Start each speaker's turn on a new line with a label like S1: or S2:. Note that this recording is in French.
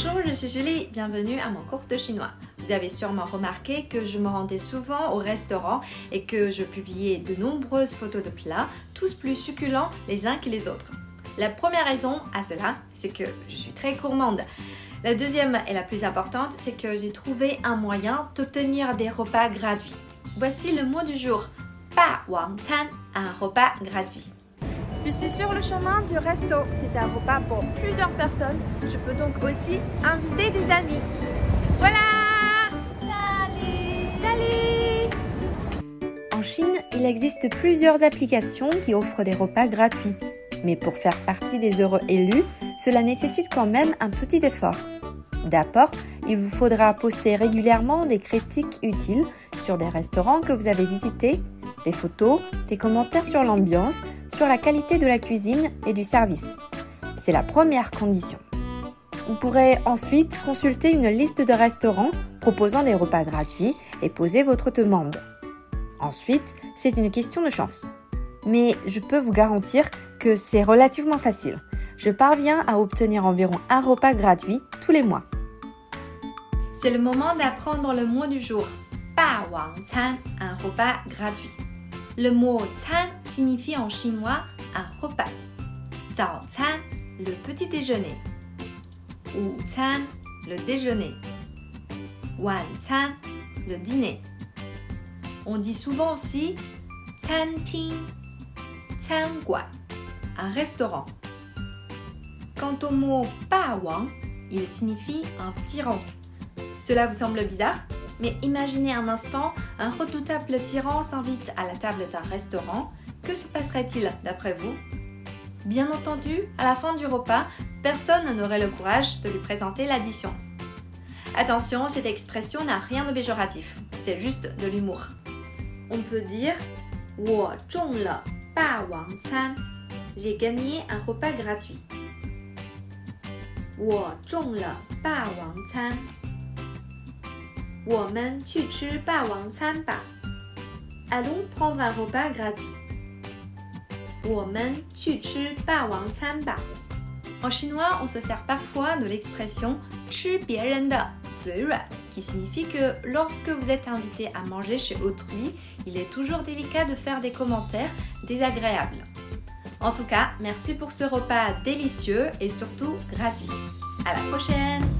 S1: Bonjour, je suis Julie, bienvenue à mon cours de chinois. Vous avez sûrement remarqué que je me rendais souvent au restaurant et que je publiais de nombreuses photos de plats, tous plus succulents les uns que les autres. La première raison à cela, c'est que je suis très gourmande. La deuxième et la plus importante, c'est que j'ai trouvé un moyen d'obtenir des repas gratuits. Voici le mot du jour, Pa Wang un repas gratuit. Je suis sur le chemin du resto. C'est un repas pour plusieurs personnes. Je peux donc aussi inviter des amis. Voilà Salut Salut
S2: En Chine, il existe plusieurs applications qui offrent des repas gratuits. Mais pour faire partie des heureux élus, cela nécessite quand même un petit effort. D'abord, il vous faudra poster régulièrement des critiques utiles sur des restaurants que vous avez visités des photos, des commentaires sur l'ambiance, sur la qualité de la cuisine et du service. C'est la première condition. Vous pourrez ensuite consulter une liste de restaurants proposant des repas gratuits et poser votre demande. Ensuite, c'est une question de chance. Mais je peux vous garantir que c'est relativement facile. Je parviens à obtenir environ un repas gratuit tous les mois.
S1: C'est le moment d'apprendre le mot du jour. Pa Wang Can, un repas gratuit. Le mot "can" signifie en chinois un repas. Zao can, le petit déjeuner. Wu can, le déjeuner. Wan can, le dîner. On dit souvent aussi "canting", "canguan", un restaurant. Quant au mot "pa wang", il signifie un tyran. Cela vous semble bizarre mais imaginez un instant, un redoutable tyran s'invite à la table d'un restaurant. Que se passerait-il d'après vous? Bien entendu, à la fin du repas, personne n'aurait le courage de lui présenter l'addition. Attention, cette expression n'a rien de péjoratif, c'est juste de l'humour. On peut dire J'ai gagné un repas gratuit. 我中了霸王餐。Allons prendre un repas gratuit. En chinois, on se sert parfois de l'expression 吃别人的嘴软 qui signifie que lorsque vous êtes invité à manger chez autrui, il est toujours délicat de faire des commentaires désagréables. En tout cas, merci pour ce repas délicieux et surtout gratuit. À la prochaine!